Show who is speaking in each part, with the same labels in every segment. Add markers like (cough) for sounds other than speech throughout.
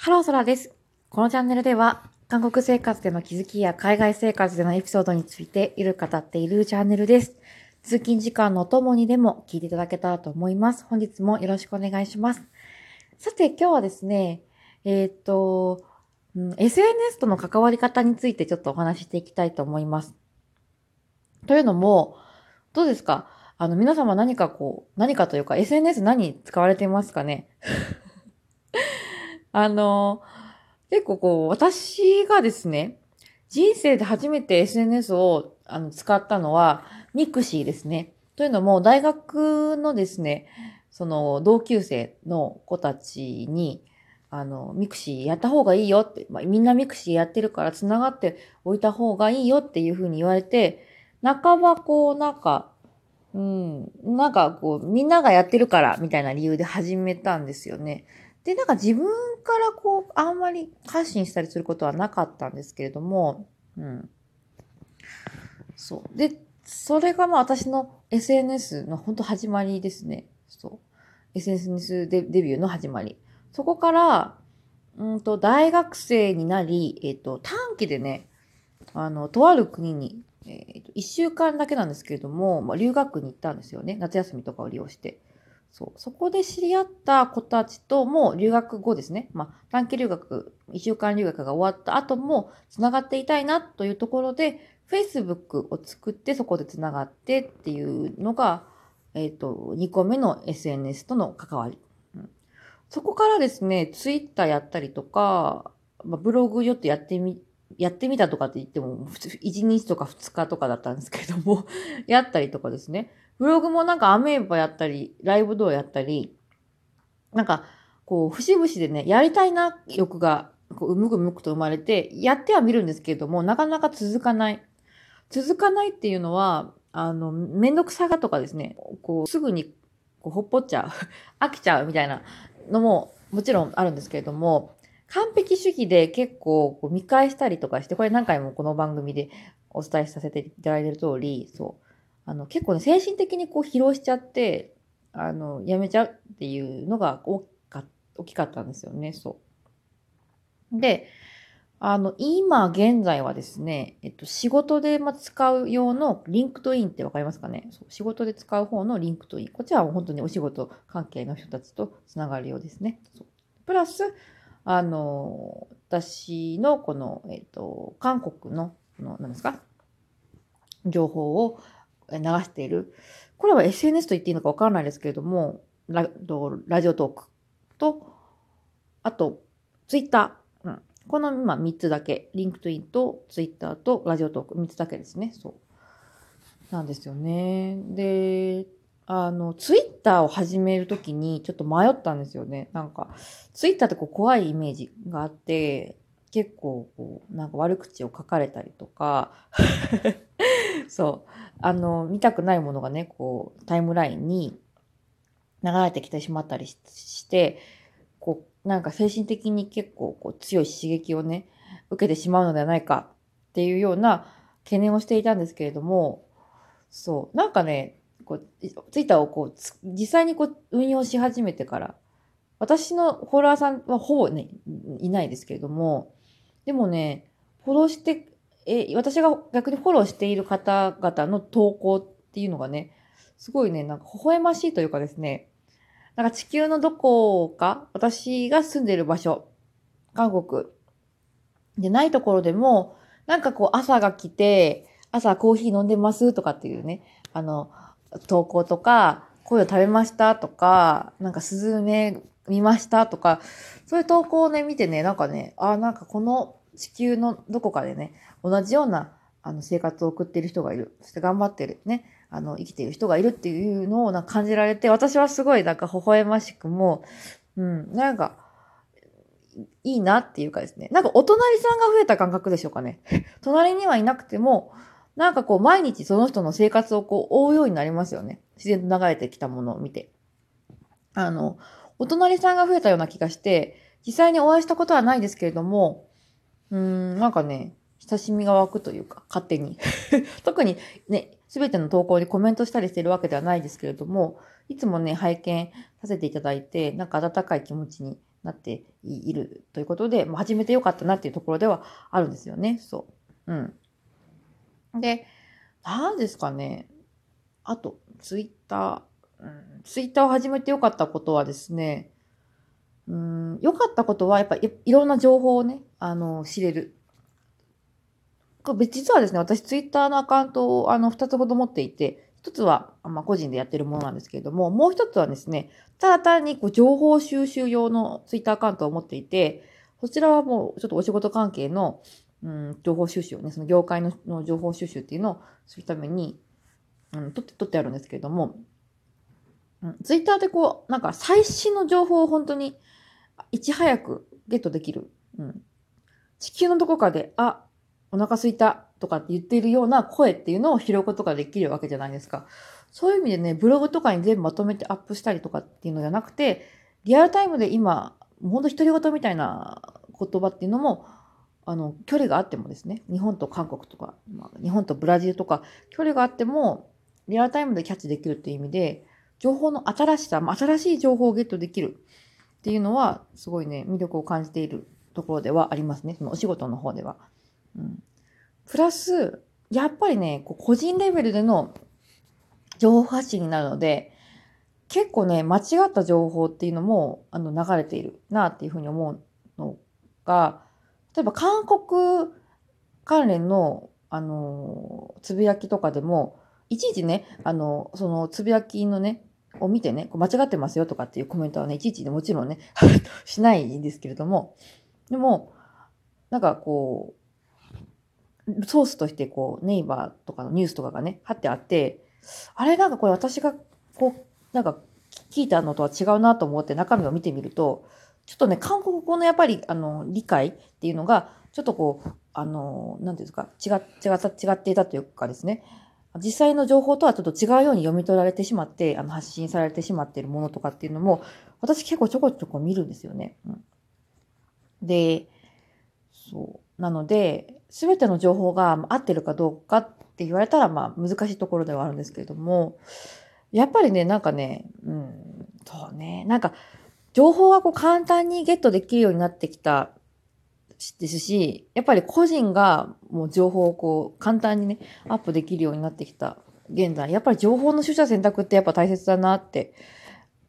Speaker 1: ハローソラです。このチャンネルでは、韓国生活での気づきや海外生活でのエピソードについている語っているチャンネルです。通勤時間のお供にでも聞いていただけたらと思います。本日もよろしくお願いします。さて、今日はですね、えーっと、うん SNS との関わり方についてちょっとお話ししていきたいと思います。というのも、どうですか？あの、皆様何かこう、何かというか、SNS 何使われていますかね？あの、結構こう、私がですね、人生で初めて SNS をあの使ったのは、ミクシーですね。というのも、大学のですね、その同級生の子たちに、あの、ミクシーやった方がいいよって、まあ、みんなミクシーやってるから繋がっておいた方がいいよっていうふうに言われて、半ばこう、なんか、うん、なんかこう、みんながやってるからみたいな理由で始めたんですよね。で、なんか自分からこう、あんまり発信したりすることはなかったんですけれども、うん。そう。で、それがまあ私の SNS の本当始まりですね。そう。SNS デデビューの始まり。そこから、うんと、大学生になり、えっ、と、短期でね、あの、とある国に、えっ、と、一週間だけなんですけれども、まあ、留学に行ったんですよね。夏休みとかを利用して。そう。そこで知り合った子たちとも留学後ですね。まあ、短期留学、一週間留学が終わった後も繋がっていたいなというところで、Facebook を作ってそこで繋がってっていうのが、えっ、と、2個目の SNS との関わり。うんそこからですね、Twitter やったりとか、まあ、ブログちょっとやってみ、やってみたとかって言っても、1日とか2日とかだったんですけども、(laughs) やったりとかですね。ブログもなんかアメーバやったり、ライブドアやったり、なんか、こう、節々でね、やりたいな欲が、こう、むくむくと生まれて、やってはみるんですけれども、なかなか続かない。続かないっていうのは、あの、めんどくさがとかですね、こう、すぐに、こう、ほっぽっちゃう、(laughs) 飽きちゃうみたいなのも、もちろんあるんですけれども、完璧主義で結構こう見返したりとかして、これ何回もこの番組でお伝えさせていただいている通り、そう。あの、結構ね、精神的にこう疲労しちゃって、あの、やめちゃうっていうのが大きか大きかったんですよね、そう。で、あの、今現在はですね、えっと、仕事で使う用のリンクトインってわかりますかね？そう仕事で使う方のリンクトイン。こっちは本当にお仕事関係の人たちとつながるようですね。そうプラス、あの、私のこの、えっと、韓国の、の、何ですか？情報を流している。これは SNS と言っていいのかわからないですけれども、ララジオトークと、あと、ツイッター。うん、この今3つだけ。リンクトインとツイッターとラジオトーク。3つだけですね。そう。なんですよね。で、あの、ツイッターを始めるときにちょっと迷ったんですよね。なんか、ツイッターってこう怖いイメージがあって、結構こう、なんか悪口を書かれたりとか、(laughs) そう、あの、見たくないものがね、こう、タイムラインに流れてきてしまったりして、こう、なんか精神的に結構こう強い刺激をね、受けてしまうのではないかっていうような懸念をしていたんですけれども、そう、なんかね、こう、ツイッターをこう、実際にこう、運用し始めてから、私のフォロワーさんはほぼね、いないですけれども、でもね、フォローして、え、私が逆にフォローしている方々の投稿っていうのがね、すごいね、なんか微笑ましいというかですね、なんか地球のどこか、私が住んでる場所、韓国でないところでも、なんかこう朝が来て、朝コーヒー飲んでますとかっていうね、あの、投稿とか、声を食べましたとか、なんかスズメ見ましたとか、そういう投稿をね、見てね、なんかね、あ、なんかこの地球のどこかでね、同じようなあの生活を送っている人がいる。そして頑張ってるね、あの、生きている人がいるっていうのをなんか感じられて、私はすごいなんか微笑ましくも、うん、なんか、いいなっていうかですね。なんかお隣さんが増えた感覚でしょうかね。(laughs) 隣にはいなくても、なんかこう毎日その人の生活をこう追うようになりますよね。自然と流れてきたものを見て。あの、お隣さんが増えたような気がして、実際にお会いしたことはないですけれども、うん、なんかね、親しみが湧くというか、勝手に。(laughs) 特にね、すべての投稿にコメントしたりしてるわけではないですけれども、いつもね、拝見させていただいて、なんか温かい気持ちになっているということで、まあ、始めてよかったなっていうところではあるんですよね。そう。うん。で、何ですかね。あと、ツイッター、うん、ツイッターを始めてよかったことはですね、うん、良かったことは、やっぱりいろんな情報をね、あの、知れる。実はですね、私ツイッターのアカウントをあの2つほど持っていて、1つは、まあ、個人でやってるものなんですけれども、もう1つはですね、ただ単にこう情報収集用のツイッターアカウントを持っていて、こちらはもうちょっとお仕事関係の、うん、情報収集をね、その業界のの情報収集っていうのをするために、うん、取って、取ってあるんですけれども、うん、ツイッターでこう、なんか最新の情報を本当にいち早くゲットできる。うん。地球のどこかで、あ、お腹すいたとかって言っているような声っていうのを拾うことができるわけじゃないですか。そういう意味でね、ブログとかに全部まとめてアップしたりとかっていうのじゃなくて、リアルタイムで今、ほんと独り言みたいな言葉っていうのも、あの、距離があってもですね、日本と韓国とか、まあ、日本とブラジルとか、距離があっても、リアルタイムでキャッチできるっていう意味で、情報の新しさ、新しい情報をゲットできるっていうのは、すごいね、魅力を感じているところではありますね。そのお仕事の方では。うん。プラス、やっぱりね、こう個人レベルでの情報発信になるので、結構ね、間違った情報っていうのも、あの、流れているなっていうふうに思うのが、例えば韓国関連の、あの、つぶやきとかでも、いちいちね、あの、そのつぶやきのね、を見てね、間違ってますよとかっていうコメントはね、いちいちでもちろんね、(laughs) しないんですけれども、でも、なんかこう、ソースとしてこう、ネイバーとかのニュースとかがね、貼ってあって、あれなんかこれ私がこう、なんか聞いたのとは違うなと思って中身を見てみると、ちょっとね、韓国語のやっぱり、あの、理解っていうのが、ちょっとこう、あの、なんていうんですか、違、違った、違っていたというかですね、実際の情報とはちょっと違うように読み取られてしまって、あの発信されてしまっているものとかっていうのも、私結構ちょこちょこ見るんですよね。うん、で、そう。なので、すべての情報が合ってるかどうかって言われたら、まあ難しいところではあるんですけれども、やっぱりね、なんかね、うん、そうね、なんか、情報がこう簡単にゲットできるようになってきたですし、やっぱり個人がもう情報をこう簡単にね、アップできるようになってきた現在、やっぱり情報の取捨選択ってやっぱ大切だなって、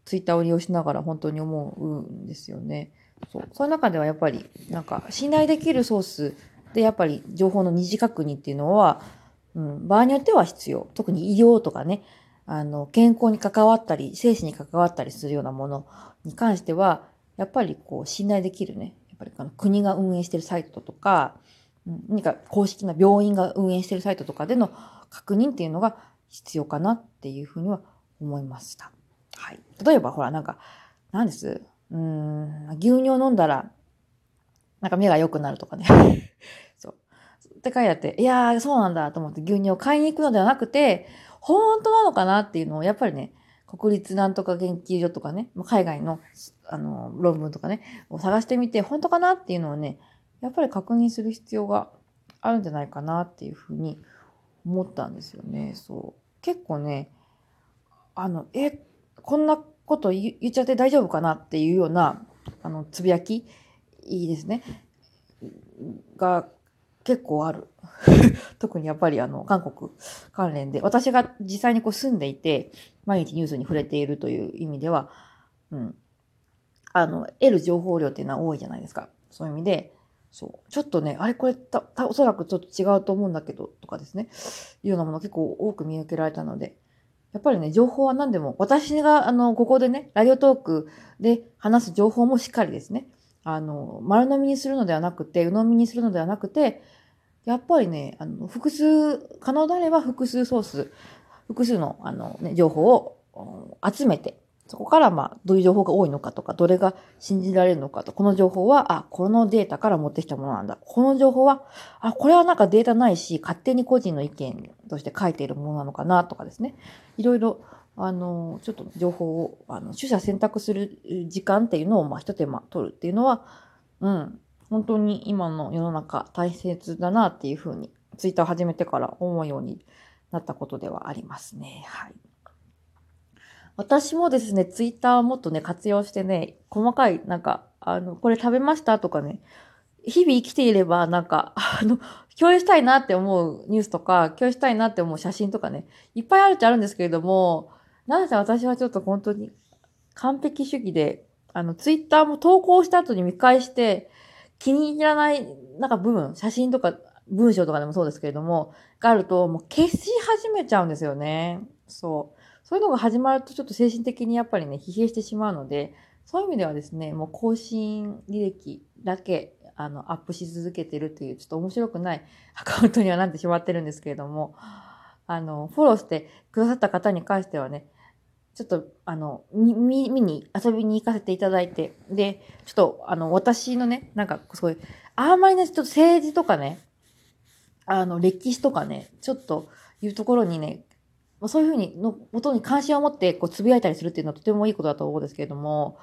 Speaker 1: ツイッターを利用しながら本当に思うんですよね。そう。そういう中ではやっぱり、なんか信頼できるソースでやっぱり情報の二次確認っていうのは、うん、場合によっては必要。特に医療とかね、あの、健康に関わったり、生死に関わったりするようなものに関しては、やっぱりこう、信頼できるね、ぱりあの国が運営してるサイトとか、何か公式な病院が運営してるサイトとかでの確認っていうのが必要かなっていうふうには思いました。はい。例えばほらなんか、何です？うん、牛乳飲んだら、なんか目が良くなるとかね。(laughs) そう。って書いてあって、いやー、そうなんだと思って牛乳を買いに行くのではなくて、本当なのかなっていうのを、やっぱりね、国立なんとか研究所とかね、海外のあの論文とかね、を探してみて、本当かなっていうのをね、やっぱり確認する必要があるんじゃないかなっていうふうに思ったんですよね。そう。結構ね、あの、え、こんなこと言っちゃって大丈夫かなっていうような、あの、つぶやき、いいですね。が結構ある。(laughs) 特にやっぱりあの、韓国関連で、私が実際にこう住んでいて、毎日ニュースに触れているという意味では、うん。あの、得る情報量っていうのは多いじゃないですか。そういう意味で、そう。ちょっとね、あれこれた、た、おそらくちょっと違うと思うんだけど、とかですね。いうようなもの結構多く見受けられたので、やっぱりね、情報は何でも、私が、あの、ここでね、ラジオトークで話す情報もしっかりですね。あの、丸飲みにするのではなくて、鵜呑みにするのではなくて、やっぱりね、あの、複数、可能であれば複数ソース、複数の、あの、ね、情報を集めて、そこからまあ、どういう情報が多いのかとか、どれが信じられるのかと、この情報は、あ、このデータから持ってきたものなんだ。この情報は、あ、これはなんかデータないし、勝手に個人の意見として書いているものなのかなとかですね。いろいろ、あの、ちょっと情報を、あの、取捨選択する時間っていうのを、まあ、一手間取るっていうのは、うん、本当に今の世の中大切だなっていうふうに、ツイッター始めてから思うようになったことではありますね。はい。私もですね、ツイッターをもっとね、活用してね、細かい、なんか、あの、これ食べましたとかね、日々生きていれば、なんか、(laughs) あの、共有したいなって思うニュースとか、共有したいなって思う写真とかね、いっぱいあるっちゃあるんですけれども、なぜ私はちょっと本当に完璧主義で、あの、ツイッターも投稿した後に見返して、気に入らない、なんか部分、写真とか文章とかでもそうですけれども、があると、もう消し始めちゃうんですよね。そう。そういうのが始まるとちょっと精神的にやっぱりね、疲弊してしまうので、そういう意味ではですね、もう更新履歴だけ、あの、アップし続けてるという、ちょっと面白くない (laughs) アカウントにはなってしまってるんですけれども、あの、フォローしてくださった方に関してはね、ちょっと、あの、見、見に遊びに行かせていただいて、で、ちょっと、あの、私のね、なんか、そうい、あんまりね、ちょっと政治とかね、あの、歴史とかね、ちょっと、いうところにね、まあ、そういうふうに、の、元に関心を持って、こう、つぶやいたりするっていうのはとてもいいことだと思うんですけれども、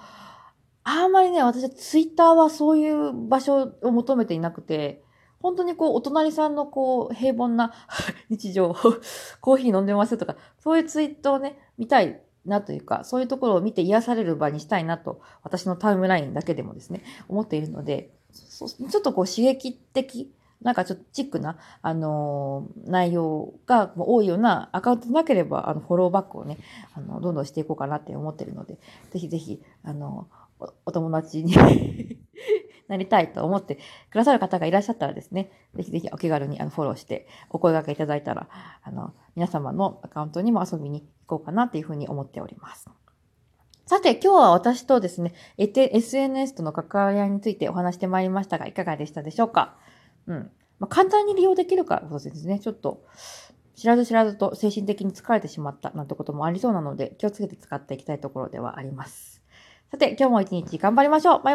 Speaker 1: あんまりね、私はツイッターはそういう場所を求めていなくて、本当にこう、お隣さんのこう、平凡な日常、コーヒー飲んでますとか、そういうツイートをね、見たいなというか、そういうところを見て癒される場にしたいなと、私のタイムラインだけでもですね、思っているので、ちょっとこう刺激的、なんかちょっとチックな、あのー、内容が多いようなアカウントなければ、あの、フォローバックをね、あの、どんどんしていこうかなって思ってるので、ぜひぜひ、あの、ーお友達に (laughs) なりたいと思ってくださる方がいらっしゃったらですね、ぜひぜひお気軽にあのフォローしてお声掛けいただいたら、あの、皆様のアカウントにも遊びに行こうかなというふうに思っております。さて、今日は私とですね、SNS との関わり合いについてお話してまいりましたが、いかがでしたでしょうか？うん。まあ、簡単に利用できるからこそですね、ちょっと、知らず知らずと精神的に疲れてしまったなんてこともありそうなので、気をつけて使っていきたいところではあります。さて、今日も一日頑張りましょう。バイバイ。